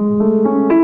you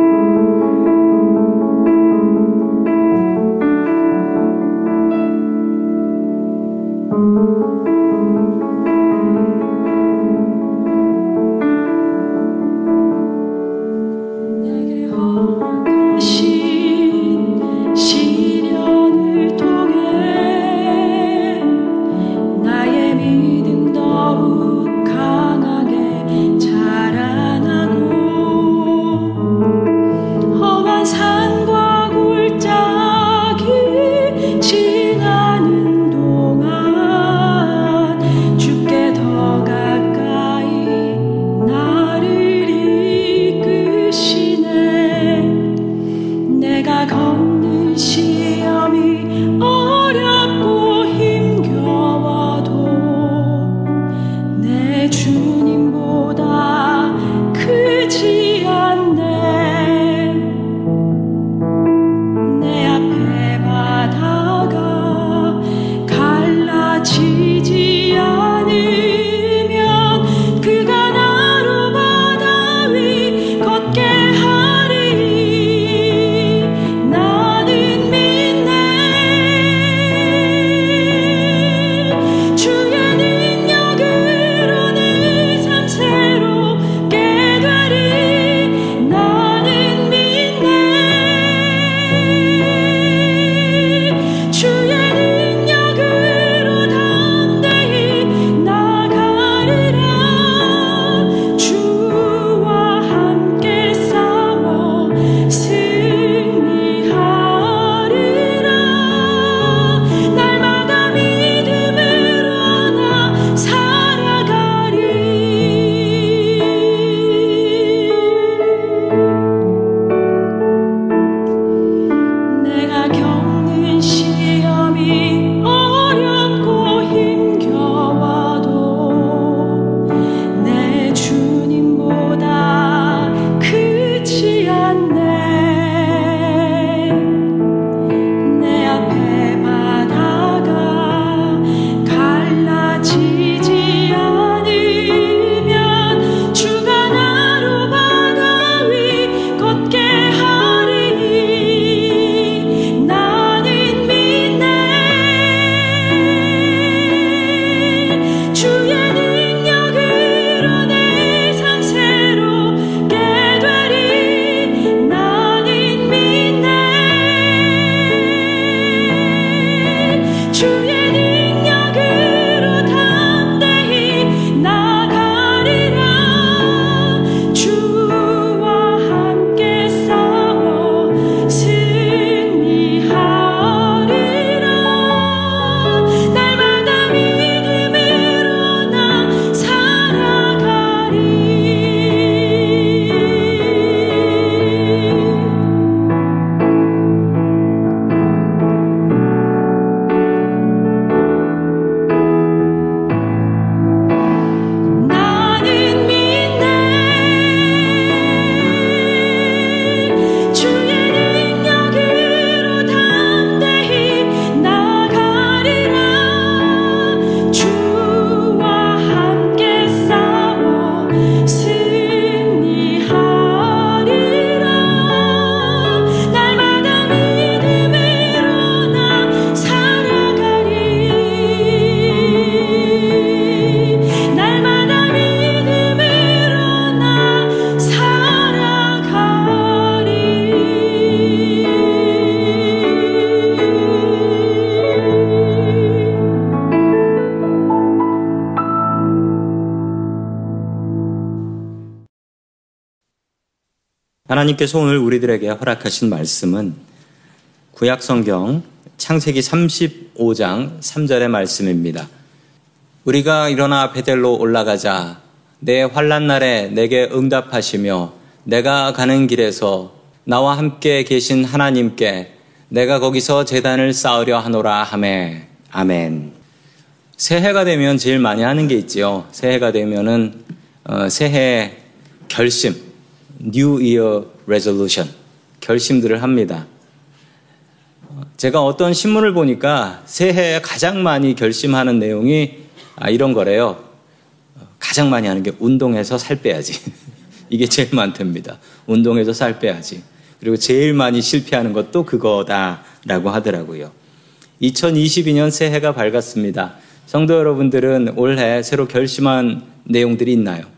you. 하나님께서 오늘 우리들에게 허락하신 말씀은 구약 성경 창세기 35장 3절의 말씀입니다. 우리가 일어나 베델로 올라가자 내 환란 날에 내게 응답하시며 내가 가는 길에서 나와 함께 계신 하나님께 내가 거기서 재단을 쌓으려 하노라 하매 아멘. 새해가 되면 제일 많이 하는 게 있지요. 새해가 되면은 어, 새해 결심 New Year Resolution 결심들을 합니다. 제가 어떤 신문을 보니까 새해에 가장 많이 결심하는 내용이 아, 이런 거래요. 가장 많이 하는 게 운동해서 살 빼야지. 이게 제일 많답니다. 운동해서 살 빼야지. 그리고 제일 많이 실패하는 것도 그거다라고 하더라고요. 2022년 새해가 밝았습니다. 성도 여러분들은 올해 새로 결심한 내용들이 있나요?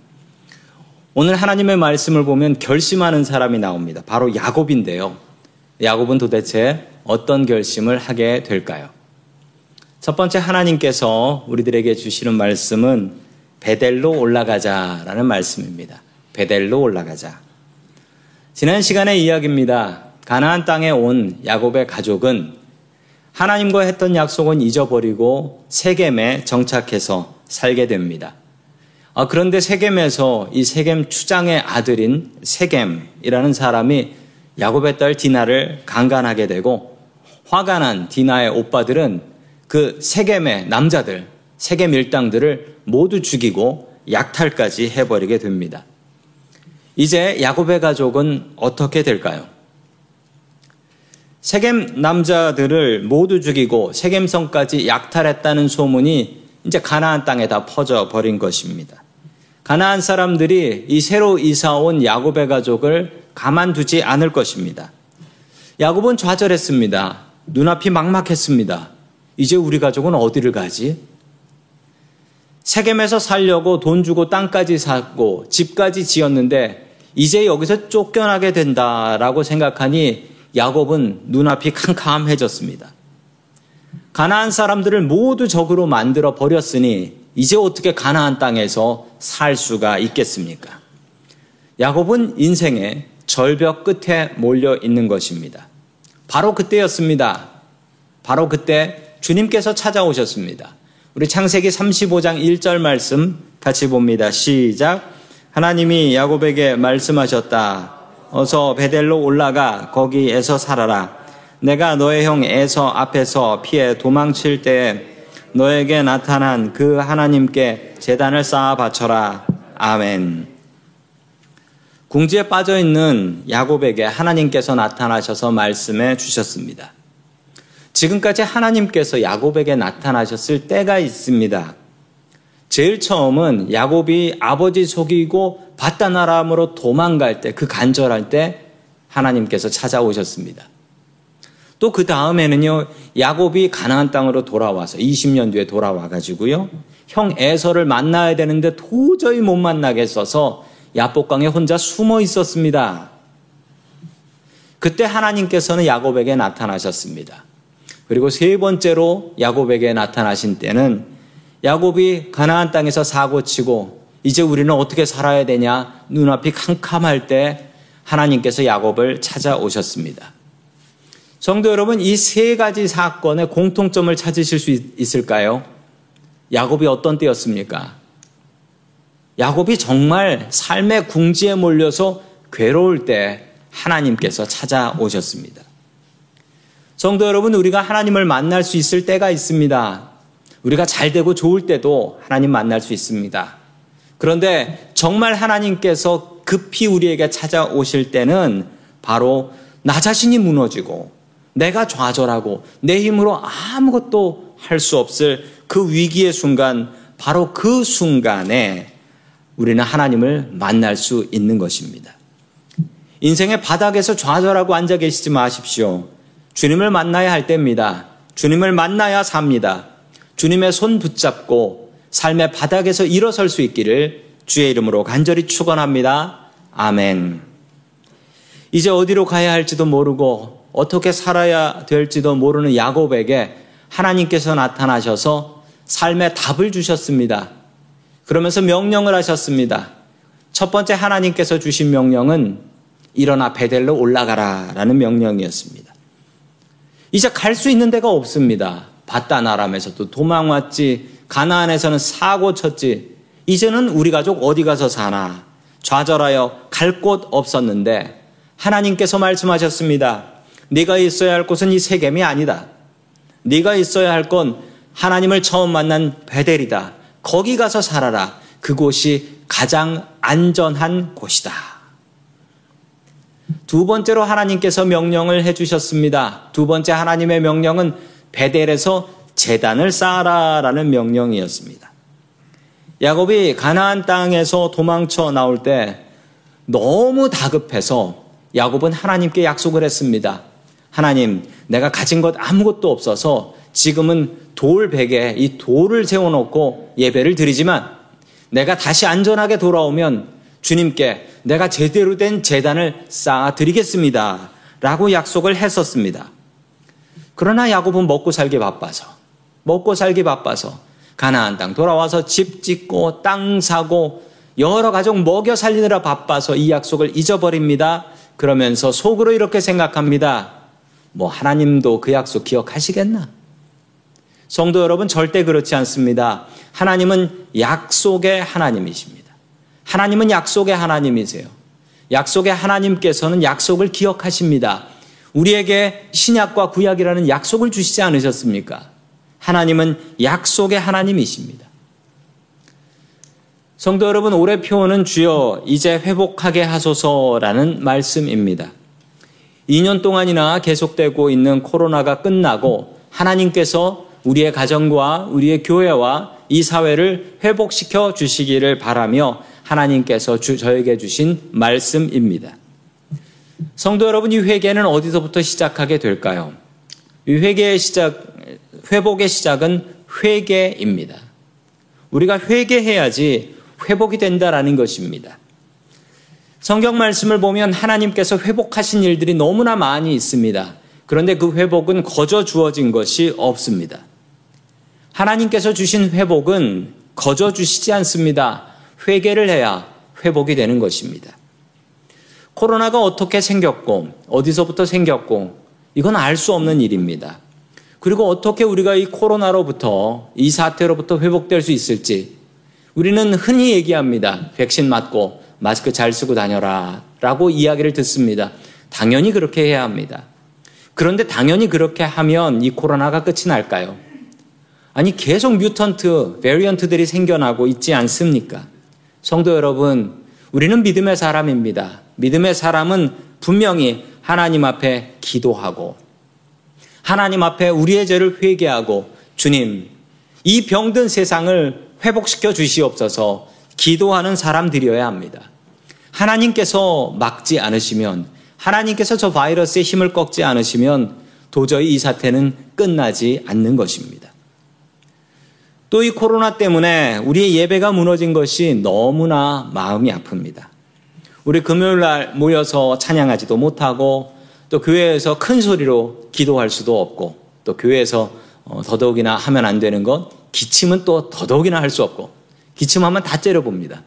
오늘 하나님의 말씀을 보면 결심하는 사람이 나옵니다. 바로 야곱인데요. 야곱은 도대체 어떤 결심을 하게 될까요? 첫 번째 하나님께서 우리들에게 주시는 말씀은 베델로 올라가자라는 말씀입니다. 베델로 올라가자. 지난 시간의 이야기입니다. 가나안 땅에 온 야곱의 가족은 하나님과 했던 약속은 잊어버리고 세겜에 정착해서 살게 됩니다. 아, 그런데 세겜에서 이 세겜 추장의 아들인 세겜이라는 사람이 야곱의 딸 디나를 강간하게 되고 화가 난 디나의 오빠들은 그 세겜의 남자들, 세겜 일당들을 모두 죽이고 약탈까지 해버리게 됩니다. 이제 야곱의 가족은 어떻게 될까요? 세겜 남자들을 모두 죽이고 세겜성까지 약탈했다는 소문이 이제 가나안 땅에 다 퍼져 버린 것입니다. 가나안 사람들이 이 새로 이사 온 야곱의 가족을 가만두지 않을 것입니다. 야곱은 좌절했습니다. 눈앞이 막막했습니다. 이제 우리 가족은 어디를 가지? 세겜에서 살려고 돈 주고 땅까지 샀고 집까지 지었는데 이제 여기서 쫓겨나게 된다라고 생각하니 야곱은 눈앞이 캄캄해졌습니다. 가나안 사람들을 모두 적으로 만들어 버렸으니 이제 어떻게 가나안 땅에서 살 수가 있겠습니까? 야곱은 인생의 절벽 끝에 몰려 있는 것입니다. 바로 그때였습니다. 바로 그때 주님께서 찾아오셨습니다. 우리 창세기 35장 1절 말씀 같이 봅니다. 시작. 하나님이 야곱에게 말씀하셨다. 어서 베델로 올라가 거기에서 살아라. 내가 너의 형 에서 앞에서 피해 도망칠 때 너에게 나타난 그 하나님께 재단을 쌓아 바쳐라. 아멘. 궁지에 빠져 있는 야곱에게 하나님께서 나타나셔서 말씀해 주셨습니다. 지금까지 하나님께서 야곱에게 나타나셨을 때가 있습니다. 제일 처음은 야곱이 아버지 속이고 바다나람으로 도망갈 때, 그 간절할 때 하나님께서 찾아오셨습니다. 또 그 다음에는요, 야곱이 가나안 땅으로 돌아와서 20년 뒤에 돌아와 가지고요, 형 에서를 만나야 되는데 도저히 못 만나겠어서 야복강에 혼자 숨어 있었습니다. 그때 하나님께서는 야곱에게 나타나셨습니다. 그리고 세 번째로 야곱에게 나타나신 때는 야곱이 가나안 땅에서 사고치고 이제 우리는 어떻게 살아야 되냐 눈앞이 캄캄할 때 하나님께서 야곱을 찾아오셨습니다. 성도 여러분, 이 세 가지 사건의 공통점을 찾으실 수 있을까요? 야곱이 어떤 때였습니까? 야곱이 정말 삶의 궁지에 몰려서 괴로울 때 하나님께서 찾아오셨습니다. 성도 여러분, 우리가 하나님을 만날 수 있을 때가 있습니다. 우리가 잘 되고 좋을 때도 하나님 만날 수 있습니다. 그런데 정말 하나님께서 급히 우리에게 찾아오실 때는 바로 나 자신이 무너지고 내가 좌절하고 내 힘으로 아무것도 할 수 없을 그 위기의 순간, 바로 그 순간에 우리는 하나님을 만날 수 있는 것입니다. 인생의 바닥에서 좌절하고 앉아 계시지 마십시오. 주님을 만나야 할 때입니다. 주님을 만나야 삽니다. 주님의 손 붙잡고 삶의 바닥에서 일어설 수 있기를 주의 이름으로 간절히 축원합니다. 아멘. 이제 어디로 가야 할지도 모르고 어떻게 살아야 될지도 모르는 야곱에게 하나님께서 나타나셔서 삶의 답을 주셨습니다. 그러면서 명령을 하셨습니다. 첫 번째 하나님께서 주신 명령은 일어나 베델로 올라가라 라는 명령이었습니다. 이제 갈 수 있는 데가 없습니다. 바다나람에서도 도망왔지, 가나안에서는 사고 쳤지, 이제는 우리 가족 어디 가서 사나, 좌절하여 갈 곳 없었는데, 하나님께서 말씀하셨습니다. 네가 있어야 할 곳은 이 세겜이 아니다. 네가 있어야 할 건 하나님을 처음 만난 베델이다. 거기 가서 살아라. 그곳이 가장 안전한 곳이다. 두 번째로 하나님께서 명령을 해주셨습니다. 두 번째 하나님의 명령은 베델에서 재단을 쌓아라라는 명령이었습니다. 야곱이 가나안 땅에서 도망쳐 나올 때 너무 다급해서 야곱은 하나님께 약속을 했습니다. 하나님, 내가 가진 것 아무것도 없어서 지금은 돌 베개에 이 돌을 세워놓고 예배를 드리지만 내가 다시 안전하게 돌아오면 주님께 내가 제대로 된 재단을 쌓아 드리겠습니다. 라고 약속을 했었습니다. 그러나 야곱은 먹고 살기 바빠서, 먹고 살기 바빠서 가나안 땅 돌아와서 집 짓고 땅 사고 여러 가족 먹여 살리느라 바빠서 이 약속을 잊어버립니다. 그러면서 속으로 이렇게 생각합니다. 뭐 하나님도 그 약속 기억하시겠나? 성도 여러분 절대 그렇지 않습니다. 하나님은 약속의 하나님이십니다. 하나님은 약속의 하나님이세요. 약속의 하나님께서는 약속을 기억하십니다. 우리에게 신약과 구약이라는 약속을 주시지 않으셨습니까? 하나님은 약속의 하나님이십니다. 성도 여러분, 올해 표어는 주여 이제 회복하게 하소서라는 말씀입니다. 2년 동안이나 계속되고 있는 코로나가 끝나고 하나님께서 우리의 가정과 우리의 교회와 이 사회를 회복시켜 주시기를 바라며 하나님께서 주, 저에게 주신 말씀입니다. 성도 여러분, 이 회개는 어디서부터 시작하게 될까요? 이 회개의 시작, 회복의 시작은 회개입니다. 우리가 회개해야지 회복이 된다라는 것입니다. 성경 말씀을 보면 하나님께서 회복하신 일들이 너무나 많이 있습니다. 그런데 그 회복은 거저 주어진 것이 없습니다. 하나님께서 주신 회복은 거저 주시지 않습니다. 회개를 해야 회복이 되는 것입니다. 코로나가 어떻게 생겼고, 어디서부터 생겼고, 이건 알 수 없는 일입니다. 그리고 어떻게 우리가 이 코로나로부터, 이 사태로부터 회복될 수 있을지, 우리는 흔히 얘기합니다. 백신 맞고, 마스크 잘 쓰고 다녀라. 라고 이야기를 듣습니다. 당연히 그렇게 해야 합니다. 그런데 당연히 그렇게 하면 이 코로나가 끝이 날까요? 아니, 계속 뮤턴트, 베리언트들이 생겨나고 있지 않습니까? 성도 여러분, 우리는 믿음의 사람입니다. 믿음의 사람은 분명히 하나님 앞에 기도하고, 하나님 앞에 우리의 죄를 회개하고, 주님, 이 병든 세상을 회복시켜 주시옵소서 기도하는 사람들이어야 합니다. 하나님께서 막지 않으시면, 하나님께서 저 바이러스의 힘을 꺾지 않으시면 도저히 이 사태는 끝나지 않는 것입니다. 또 이 코로나 때문에 우리의 예배가 무너진 것이 너무나 마음이 아픕니다. 우리 금요일 날 모여서 찬양하지도 못하고 또 교회에서 큰 소리로 기도할 수도 없고 또 교회에서 어, 더더욱이나 하면 안 되는 건 기침은 또 더더욱이나 할 수 없고 기침하면 다 째려봅니다.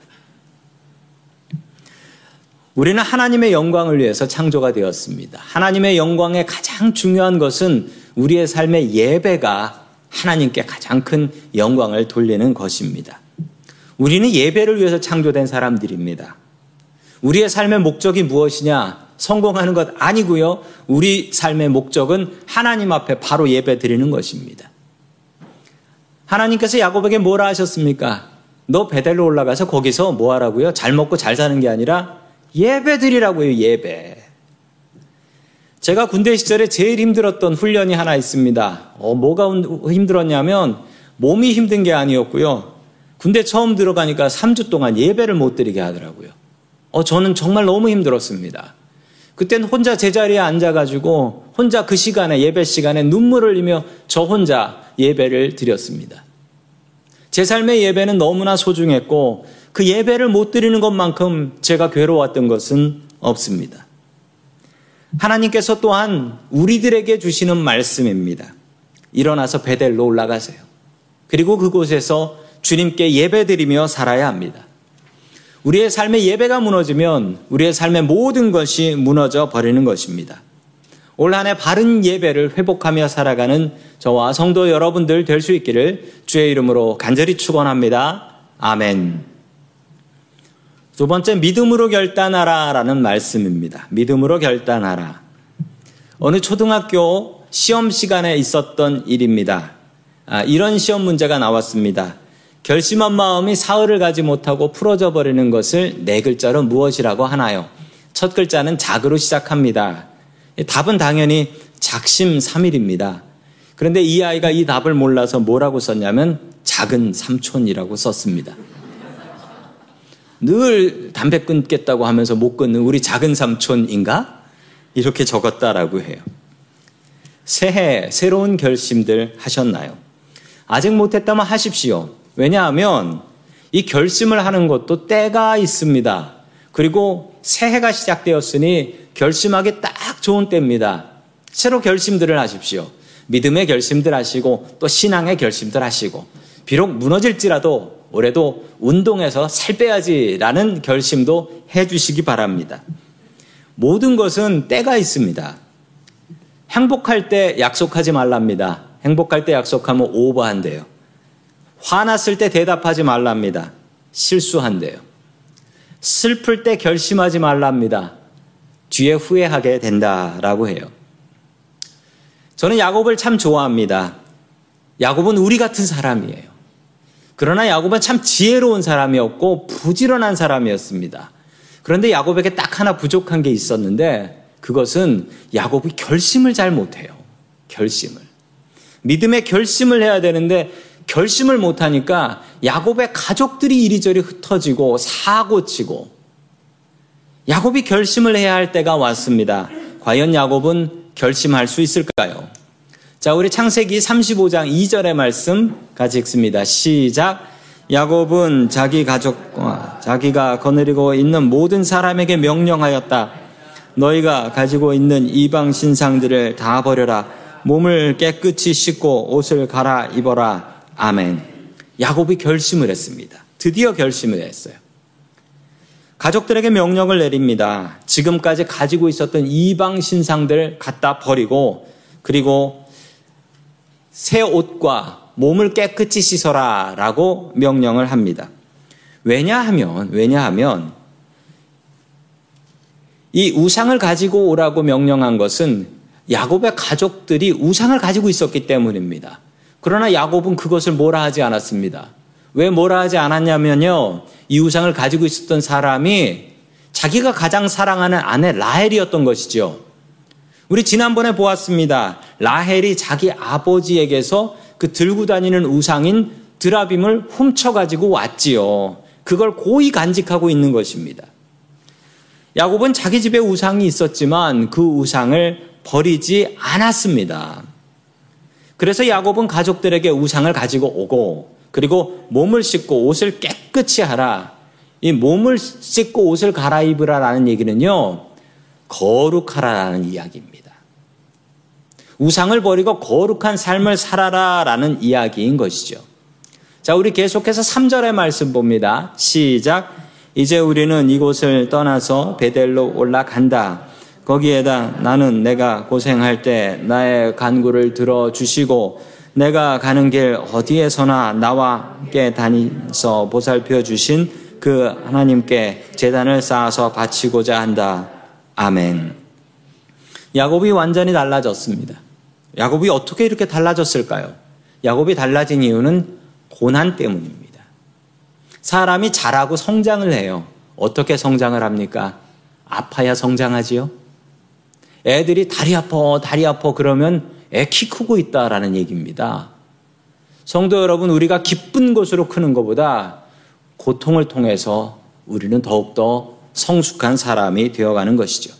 우리는 하나님의 영광을 위해서 창조가 되었습니다. 하나님의 영광의 가장 중요한 것은 우리의 삶의 예배가 하나님께 가장 큰 영광을 돌리는 것입니다. 우리는 예배를 위해서 창조된 사람들입니다. 우리의 삶의 목적이 무엇이냐? 성공하는 것 아니고요. 우리 삶의 목적은 하나님 앞에 바로 예배 드리는 것입니다. 하나님께서 야곱에게 뭐라 하셨습니까? 너 베델로 올라가서 거기서 뭐 하라고요? 잘 먹고 잘 사는 게 아니라 예배 드리라고요, 예배. 제가 군대 시절에 제일 힘들었던 훈련이 하나 있습니다. 어, 뭐가 힘들었냐면 몸이 힘든 게 아니었고요. 군대 처음 들어가니까 3주 동안 예배를 못 드리게 하더라고요. 어, 저는 정말 너무 힘들었습니다. 그땐 혼자 제자리에 앉아가지고 혼자 그 시간에 예배 시간에 눈물을 흘리며 저 혼자 예배를 드렸습니다. 제 삶의 예배는 너무나 소중했고 그 예배를 못 드리는 것만큼 제가 괴로웠던 것은 없습니다. 하나님께서 또한 우리들에게 주시는 말씀입니다. 일어나서 베델로 올라가세요. 그리고 그곳에서 주님께 예배드리며 살아야 합니다. 우리의 삶의 예배가 무너지면 우리의 삶의 모든 것이 무너져 버리는 것입니다. 올 한 해 바른 예배를 회복하며 살아가는 저와 성도 여러분들 될 수 있기를 주의 이름으로 간절히 축원합니다. 아멘. 두 번째 믿음으로 결단하라라는 말씀입니다. 믿음으로 결단하라. 어느 초등학교 시험 시간에 있었던 일입니다. 아, 이런 시험 문제가 나왔습니다. 결심한 마음이 사흘을 가지 못하고 풀어져 버리는 것을 네 글자로 무엇이라고 하나요? 첫 글자는 작으로 시작합니다. 답은 당연히 작심 3일입니다. 그런데 이 아이가 이 답을 몰라서 뭐라고 썼냐면 작은 삼촌이라고 썼습니다. 늘 담배 끊겠다고 하면서 못 끊는 우리 작은 삼촌인가? 이렇게 적었다라고 해요. 새해 새로운 결심들 하셨나요? 아직 못했다면 하십시오. 왜냐하면 이 결심을 하는 것도 때가 있습니다. 그리고 새해가 시작되었으니 결심하기 딱 좋은 때입니다. 새로 결심들을 하십시오. 믿음의 결심들 하시고 또 신앙의 결심들 하시고 비록 무너질지라도 올해도 운동해서 살 빼야지라는 결심도 해 주시기 바랍니다. 모든 것은 때가 있습니다. 행복할 때 약속하지 말랍니다. 행복할 때 약속하면 오버한대요. 화났을 때 대답하지 말랍니다. 실수한대요. 슬플 때 결심하지 말랍니다. 뒤에 후회하게 된다라고 해요. 저는 야곱을 참 좋아합니다. 야곱은 우리 같은 사람이에요. 그러나 야곱은 참 지혜로운 사람이었고 부지런한 사람이었습니다. 그런데 야곱에게 딱 하나 부족한 게 있었는데 그것은 야곱이 결심을 잘 못해요. 결심을. 믿음의 결심을 해야 되는데 결심을 못하니까 야곱의 가족들이 이리저리 흩어지고 사고치고 야곱이 결심을 해야 할 때가 왔습니다. 과연 야곱은 결심할 수 있을까요? 자, 우리 창세기 35장 2절의 말씀 같이 읽습니다. 시작. 야곱은 자기 가족과 자기가 거느리고 있는 모든 사람에게 명령하였다. 너희가 가지고 있는 이방 신상들을 다 버려라. 몸을 깨끗이 씻고 옷을 갈아 입어라. 아멘. 야곱이 결심을 했습니다. 드디어 결심을 했어요. 가족들에게 명령을 내립니다. 지금까지 가지고 있었던 이방 신상들 갖다 버리고 그리고 새 옷과 몸을 깨끗이 씻어라 라고 명령을 합니다. 왜냐하면, 왜냐하면 이 우상을 가지고 오라고 명령한 것은 야곱의 가족들이 우상을 가지고 있었기 때문입니다. 그러나 야곱은 그것을 뭐라 하지 않았습니다. 왜 뭐라 하지 않았냐면요. 이 우상을 가지고 있었던 사람이 자기가 가장 사랑하는 아내 라헬이었던 것이죠. 우리 지난번에 보았습니다. 라헬이 자기 아버지에게서 그 들고 다니는 우상인 드라빔을 훔쳐가지고 왔지요. 그걸 고이 간직하고 있는 것입니다. 야곱은 자기 집에 우상이 있었지만 그 우상을 버리지 않았습니다. 그래서 야곱은 가족들에게 우상을 가지고 오고 그리고 몸을 씻고 옷을 깨끗이 하라. 이 몸을 씻고 옷을 갈아입으라라는 얘기는요. 거룩하라라는 이야기입니다. 우상을 버리고 거룩한 삶을 살아라라는 이야기인 것이죠. 자, 우리 계속해서 3절의 말씀 봅니다. 시작. 이제 우리는 이곳을 떠나서 베델로 올라간다. 거기에다 나는 내가 고생할 때 나의 간구를 들어주시고 내가 가는 길 어디에서나 나와 함께 다니서 보살펴 주신 그 하나님께 재단을 쌓아서 바치고자 한다. 아멘. 야곱이 완전히 달라졌습니다. 야곱이 어떻게 이렇게 달라졌을까요? 야곱이 달라진 이유는 고난 때문입니다. 사람이 자라고 성장을 해요. 어떻게 성장을 합니까? 아파야 성장하지요? 애들이 다리 아파, 다리 아파 그러면 애 키 크고 있다라는 얘기입니다. 성도 여러분, 우리가 기쁜 것으로 크는 것보다 고통을 통해서 우리는 더욱더 성숙한 사람이 되어가는 것이죠.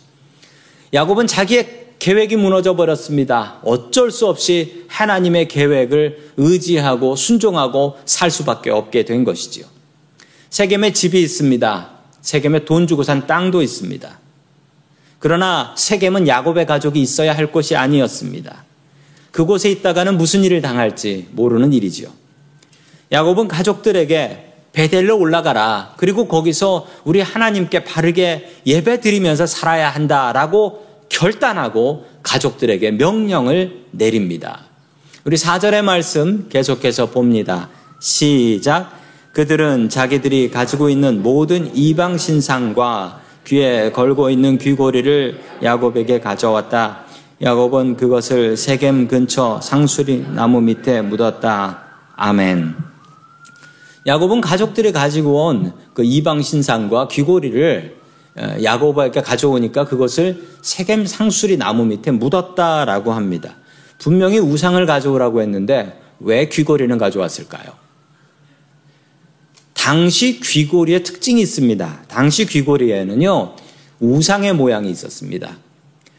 야곱은 자기의 계획이 무너져 버렸습니다. 어쩔 수 없이 하나님의 계획을 의지하고 순종하고 살 수밖에 없게 된 것이지요. 세겜에 집이 있습니다. 세겜에 돈 주고 산 땅도 있습니다. 그러나 세겜은 야곱의 가족이 있어야 할 곳이 아니었습니다. 그곳에 있다가는 무슨 일을 당할지 모르는 일이지요. 야곱은 가족들에게 베델로 올라가라. 그리고 거기서 우리 하나님께 바르게 예배 드리면서 살아야 한다라고 결단하고 가족들에게 명령을 내립니다. 우리 4절의 말씀 계속해서 봅니다. 시작. 그들은 자기들이 가지고 있는 모든 이방 신상과 귀에 걸고 있는 귀고리를 야곱에게 가져왔다. 야곱은 그것을 세겜 근처 상수리 나무 밑에 묻었다. 아멘. 야곱은 가족들이 가지고 온 그 이방 신상과 귀고리를 어, 야곱에게 가져오니까 그것을 세겜 상수리 나무 밑에 묻었다라고 합니다. 분명히 우상을 가져오라고 했는데 왜 귀고리는 가져왔을까요? 당시 귀고리의 특징이 있습니다. 당시 귀고리에는요, 우상의 모양이 있었습니다.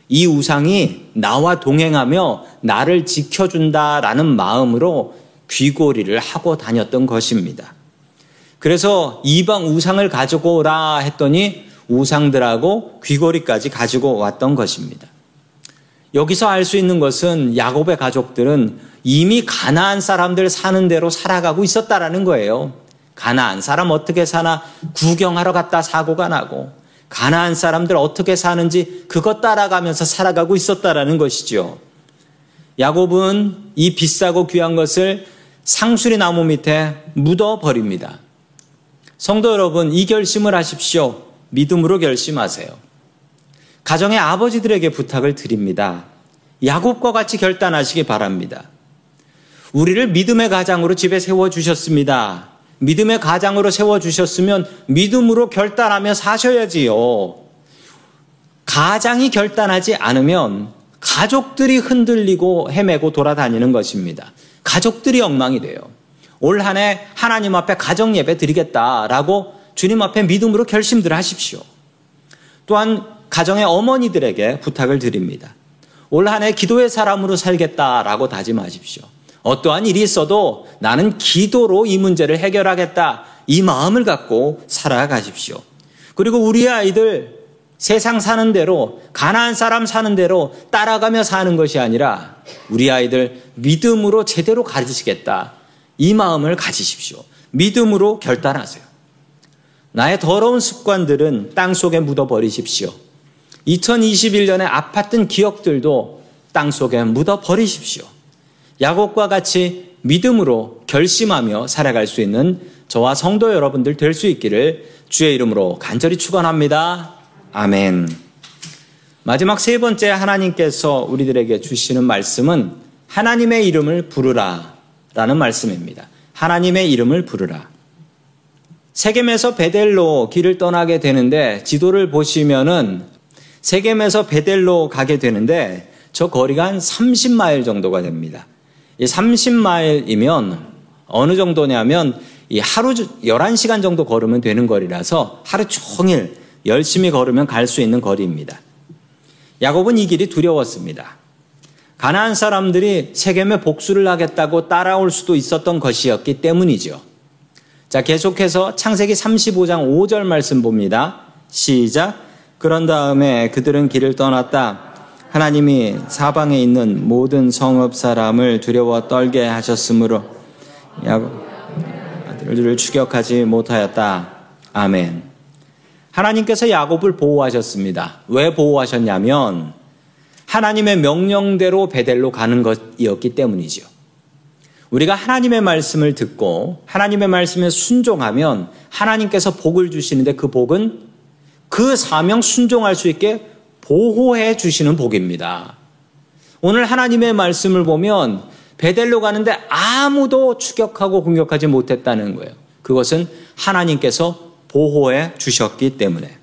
이 우상이 나와 동행하며 나를 지켜준다라는 마음으로 귀고리를 하고 다녔던 것입니다. 그래서 이방 우상을 가지고 오라 했더니 우상들하고 귀고리까지 가지고 왔던 것입니다. 여기서 알 수 있는 것은 야곱의 가족들은 이미 가나안 사람들 사는 대로 살아가고 있었다라는 거예요. 가나안 사람 어떻게 사나 구경하러 갔다 사고가 나고 가나안 사람들 어떻게 사는지 그것 따라가면서 살아가고 있었다라는 것이죠. 야곱은 이 비싸고 귀한 것을 상수리 나무 밑에 묻어 버립니다. 성도 여러분, 이 결심을 하십시오. 믿음으로 결심하세요. 가정의 아버지들에게 부탁을 드립니다. 야곱과 같이 결단하시기 바랍니다. 우리를 믿음의 가장으로 집에 세워 주셨습니다. 믿음의 가장으로 세워 주셨으면 믿음으로 결단하며 사셔야지요. 가장이 결단하지 않으면 가족들이 흔들리고 헤매고 돌아다니는 것입니다. 가족들이 엉망이 돼요. 올 한 해 하나님 앞에 가정 예배 드리겠다라고 주님 앞에 믿음으로 결심들 하십시오. 또한 가정의 어머니들에게 부탁을 드립니다. 올 한 해 기도의 사람으로 살겠다라고 다짐하십시오. 어떠한 일이 있어도 나는 기도로 이 문제를 해결하겠다. 이 마음을 갖고 살아가십시오. 그리고 우리 아이들 세상 사는 대로 가난한 사람 사는 대로 따라가며 사는 것이 아니라 우리 아이들 믿음으로 제대로 가르치겠다. 이 마음을 가지십시오. 믿음으로 결단하세요. 나의 더러운 습관들은 땅 속에 묻어 버리십시오. 2021년에 아팠던 기억들도 땅 속에 묻어 버리십시오. 야곱과 같이 믿음으로 결심하며 살아갈 수 있는 저와 성도 여러분들 될 수 있기를 주의 이름으로 간절히 축원합니다. 아멘. 마지막 세 번째 하나님께서 우리들에게 주시는 말씀은 하나님의 이름을 부르라 라는 말씀입니다. 하나님의 이름을 부르라. 세겜에서 베델로 길을 떠나게 되는데 지도를 보시면은 세겜에서 베델로 가게 되는데 저 거리가 한 30마일 정도가 됩니다. 30마일이면 어느 정도냐면 이 하루 11시간 정도 걸으면 되는 거리라서 하루 종일 열심히 걸으면 갈 수 있는 거리입니다. 야곱은 이 길이 두려웠습니다. 가나안 사람들이 세겜에 복수를 하겠다고 따라올 수도 있었던 것이었기 때문이죠. 자, 계속해서 창세기 35장 5절 말씀 봅니다. 시작. 그런 다음에 그들은 길을 떠났다. 하나님이 사방에 있는 모든 성읍 사람을 두려워 떨게 하셨으므로 야곱 아들을 추격하지 못하였다. 아멘. 하나님께서 야곱을 보호하셨습니다. 왜 보호하셨냐면 하나님의 명령대로 베델로 가는 것이었기 때문이죠. 우리가 하나님의 말씀을 듣고 하나님의 말씀에 순종하면 하나님께서 복을 주시는데 그 복은 그 사명 순종할 수 있게 보호해 주시는 복입니다. 오늘 하나님의 말씀을 보면 베델로 가는데 아무도 추격하고 공격하지 못했다는 거예요. 그것은 하나님께서 보호해 주셨기 때문에.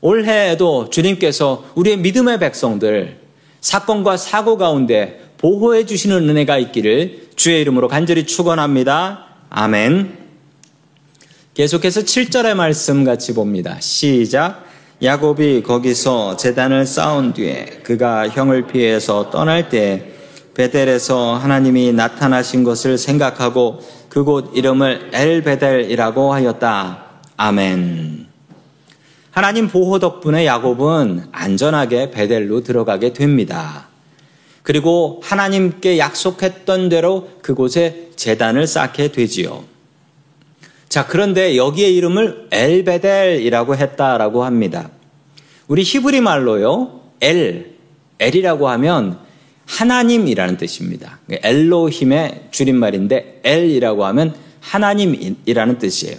올해에도 주님께서 우리의 믿음의 백성들 사건과 사고 가운데 보호해 주시는 은혜가 있기를 주의 이름으로 간절히 축원합니다. 아멘. 계속해서 7절의 말씀 같이 봅니다. 시작. 야곱이 거기서 재단을 쌓은 뒤에 그가 형을 피해서 떠날 때 베델에서 하나님이 나타나신 것을 생각하고 그곳 이름을 엘베델이라고 하였다. 아멘. 하나님 보호 덕분에 야곱은 안전하게 베델로 들어가게 됩니다. 그리고 하나님께 약속했던 대로 그곳에 재단을 쌓게 되지요. 자, 그런데 여기에 이름을 엘베델이라고 했다라고 합니다. 우리 히브리 말로요, 엘, 엘이라고 하면 하나님이라는 뜻입니다. 엘로힘의 줄임말인데 엘이라고 하면 하나님이라는 뜻이에요.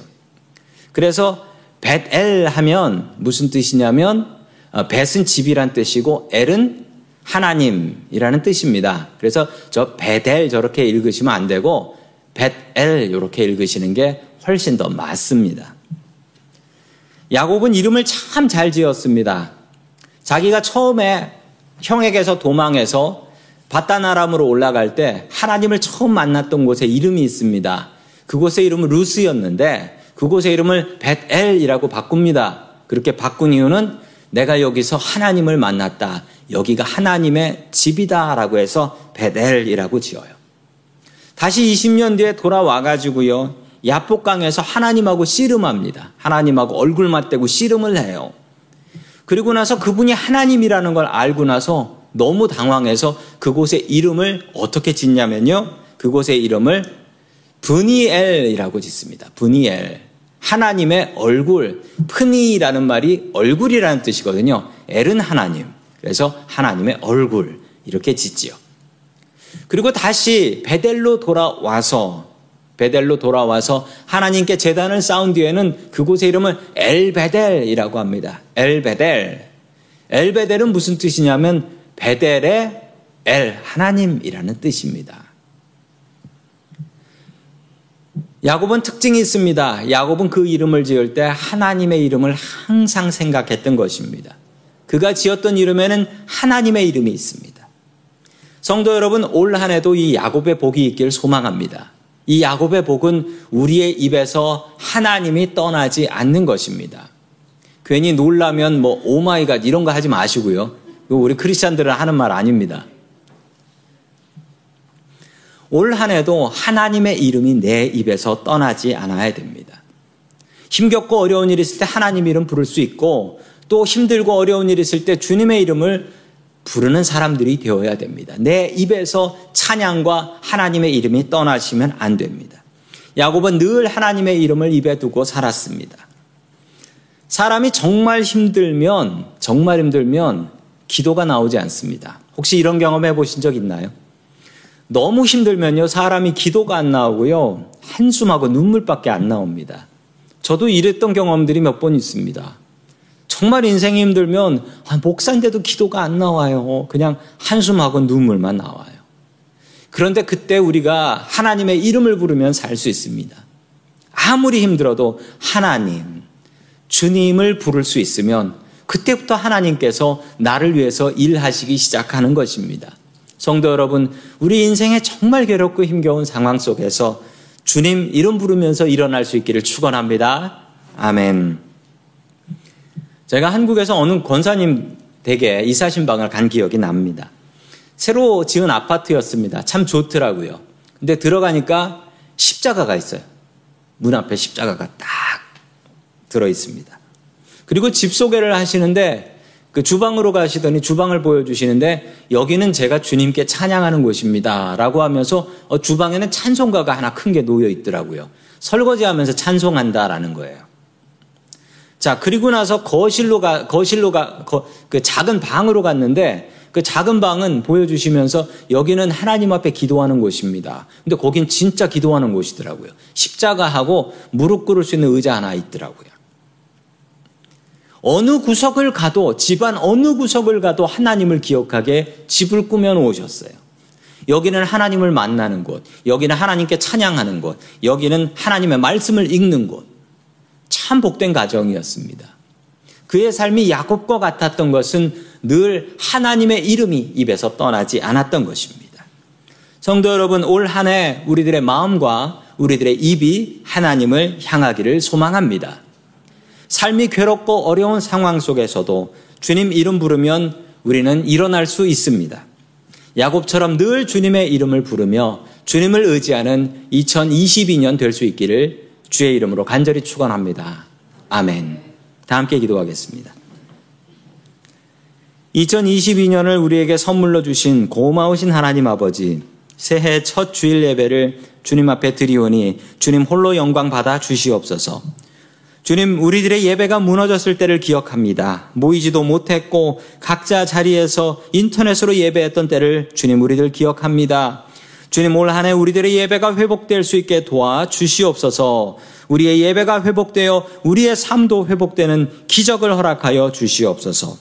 그래서 벳엘 하면 무슨 뜻이냐면 어, 벳은 집이란 뜻이고 엘은 하나님이라는 뜻입니다. 그래서 저 베델 저렇게 읽으시면 안 되고 벳엘 이렇게 읽으시는 게 훨씬 더 맞습니다. 야곱은 이름을 참 잘 지었습니다. 자기가 처음에 형에게서 도망해서 바다나람으로 올라갈 때 하나님을 처음 만났던 곳에 이름이 있습니다. 그곳의 이름은 루스였는데 그곳의 이름을 벳엘이라고 바꿉니다. 그렇게 바꾼 이유는 내가 여기서 하나님을 만났다. 여기가 하나님의 집이다라고 해서 벳엘이라고 지어요. 다시 20년 뒤에 돌아와 가지고요. 야복강에서 하나님하고 씨름합니다. 하나님하고 얼굴 맞대고 씨름을 해요. 그리고 나서 그분이 하나님이라는 걸 알고 나서 너무 당황해서 그곳의 이름을 어떻게 짓냐면요. 그곳의 이름을 브니엘이라고 짓습니다. 브니엘. 하나님의 얼굴. 프니라는 말이 얼굴이라는 뜻이거든요. 엘은 하나님. 그래서 하나님의 얼굴. 이렇게 짓지요. 그리고 다시 베델로 돌아와서 베델로 돌아와서 하나님께 재단을 쌓은 뒤에는 그곳의 이름을 엘베델이라고 합니다. 엘베델. 엘베델은 무슨 뜻이냐면 베델의 엘 하나님이라는 뜻입니다. 야곱은 특징이 있습니다. 야곱은 그 이름을 지을 때 하나님의 이름을 항상 생각했던 것입니다. 그가 지었던 이름에는 하나님의 이름이 있습니다. 성도 여러분, 올 한 해도 이 야곱의 복이 있길 소망합니다. 이 야곱의 복은 우리의 입에서 하나님이 떠나지 않는 것입니다. 괜히 놀라면 뭐 oh my God 이런 거 하지 마시고요. 우리 크리스찬들은 하는 말 아닙니다. 올 한 해도 하나님의 이름이 내 입에서 떠나지 않아야 됩니다. 힘겹고 어려운 일이 있을 때 하나님 이름 부를 수 있고 또 힘들고 어려운 일이 있을 때 주님의 이름을 부르는 사람들이 되어야 됩니다. 내 입에서 찬양과 하나님의 이름이 떠나시면 안 됩니다. 야곱은 늘 하나님의 이름을 입에 두고 살았습니다. 사람이 정말 힘들면, 정말 힘들면 기도가 나오지 않습니다. 혹시 이런 경험 해 보신 적 있나요? 너무 힘들면요, 사람이 기도가 안 나오고요, 한숨하고 눈물밖에 안 나옵니다. 저도 이랬던 경험들이 몇 번 있습니다. 정말 인생이 힘들면 아, 목사인데도 기도가 안 나와요. 그냥 한숨하고 눈물만 나와요. 그런데 그때 우리가 하나님의 이름을 부르면 살 수 있습니다. 아무리 힘들어도 하나님, 주님을 부를 수 있으면 그때부터 하나님께서 나를 위해서 일하시기 시작하는 것입니다. 성도 여러분, 우리 인생에 정말 괴롭고 힘겨운 상황 속에서 주님 이름 부르면서 일어날 수 있기를 축원합니다. 아멘. 제가 한국에서 어느 권사님 댁에 이사신 방을 간 기억이 납니다. 새로 지은 아파트였습니다. 참 좋더라고요. 근데 들어가니까 십자가가 있어요. 문 앞에 십자가가 딱 들어 있습니다. 그리고 집 소개를 하시는데 그 주방으로 가시더니 주방을 보여주시는데 여기는 제가 주님께 찬양하는 곳입니다. 라고 하면서 어, 주방에는 찬송가가 하나 큰 게 놓여 있더라고요. 설거지하면서 찬송한다라는 거예요. 자, 그리고 나서 거실로 가, 거실로 가, 거, 그 작은 방으로 갔는데 그 작은 방은 보여주시면서 여기는 하나님 앞에 기도하는 곳입니다. 근데 거긴 진짜 기도하는 곳이더라고요. 십자가하고 무릎 꿇을 수 있는 의자 하나 있더라고요. 어느 구석을 가도 집안 어느 구석을 가도 하나님을 기억하게 집을 꾸며 놓으셨어요. 여기는 하나님을 만나는 곳, 여기는 하나님께 찬양하는 곳, 여기는 하나님의 말씀을 읽는 곳. 참 복된 가정이었습니다. 그의 삶이 야곱과 같았던 것은 늘 하나님의 이름이 입에서 떠나지 않았던 것입니다. 성도 여러분, 올 한 해 우리들의 마음과 우리들의 입이 하나님을 향하기를 소망합니다. 삶이 괴롭고 어려운 상황 속에서도 주님 이름 부르면 우리는 일어날 수 있습니다. 야곱처럼 늘 주님의 이름을 부르며 주님을 의지하는 2022년 될 수 있기를 주의 이름으로 간절히 축원합니다. 아멘. 다 함께 기도하겠습니다. 2022년을 우리에게 선물로 주신 고마우신 하나님 아버지, 새해 첫 주일 예배를 주님 앞에 드리오니 주님 홀로 영광 받아 주시옵소서. 주님, 우리들의 예배가 무너졌을 때를 기억합니다. 모이지도 못했고 각자 자리에서 인터넷으로 예배했던 때를 주님 우리들 기억합니다. 주님 올 한 해 우리들의 예배가 회복될 수 있게 도와 주시옵소서. 우리의 예배가 회복되어 우리의 삶도 회복되는 기적을 허락하여 주시옵소서.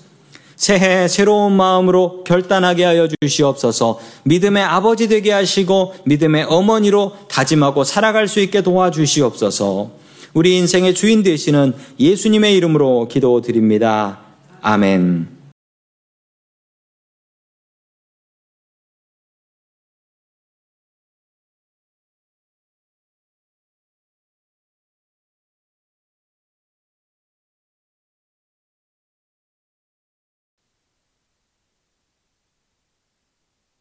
새해 새로운 마음으로 결단하게 하여 주시옵소서. 믿음의 아버지 되게 하시고 믿음의 어머니로 다짐하고 살아갈 수 있게 도와 주시옵소서. 우리 인생의 주인 되시는 예수님의 이름으로 기도드립니다. 아멘.